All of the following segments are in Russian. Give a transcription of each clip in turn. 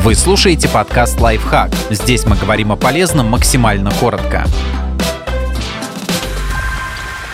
Вы слушаете подкаст «Лайфхак». Здесь мы говорим о полезном максимально коротко.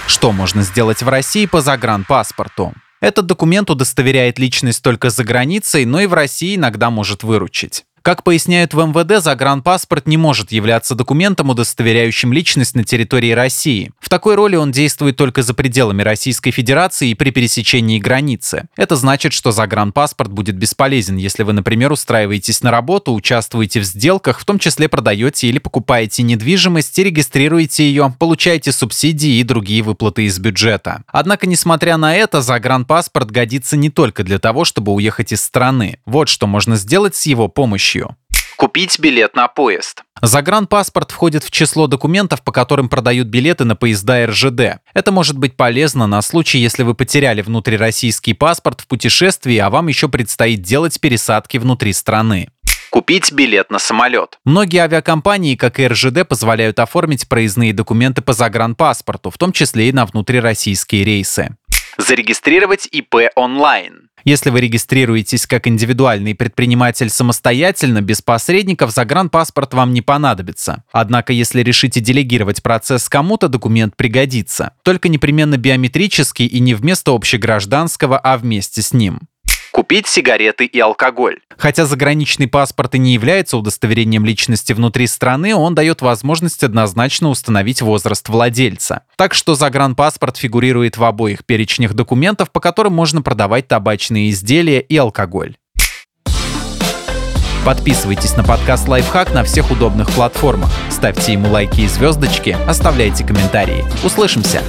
Что можно сделать в России по загранпаспорту? Этот документ удостоверяет личность только за границей, но и в России иногда может выручить. Как поясняют в МВД, загранпаспорт не может являться документом, удостоверяющим личность на территории России. В такой роли он действует только за пределами Российской Федерации и при пересечении границы. Это значит, что загранпаспорт будет бесполезен, если вы, например, устраиваетесь на работу, участвуете в сделках, в том числе продаете или покупаете недвижимость и регистрируете ее, получаете субсидии и другие выплаты из бюджета. Однако, несмотря на это, загранпаспорт годится не только для того, чтобы уехать из страны. Вот что можно сделать с его помощью помощью. Купить билет на поезд. Загранпаспорт входит в число документов, по которым продают билеты на поезда РЖД. Это может быть полезно на случай, если вы потеряли внутрироссийский паспорт в путешествии, а вам еще предстоит делать пересадки внутри страны. Купить билет на самолет. Многие авиакомпании, как и РЖД, позволяют оформить проездные документы по загранпаспорту, в том числе и на внутрироссийские рейсы. Зарегистрировать ИП онлайн. Если вы регистрируетесь как индивидуальный предприниматель самостоятельно, без посредников, загранпаспорт вам не понадобится. Однако, если решите делегировать процесс кому-то, документ пригодится. Только непременно биометрический и не вместо общегражданского, а вместе с ним купить сигареты и алкоголь. Хотя заграничный паспорт и не является удостоверением личности внутри страны, он дает возможность однозначно установить возраст владельца. Так что загранпаспорт фигурирует в обоих перечнях документов, по которым можно продавать табачные изделия и алкоголь. Подписывайтесь на подкаст «Лайфхак» на всех удобных платформах. Ставьте ему лайки и звездочки, оставляйте комментарии. Услышимся!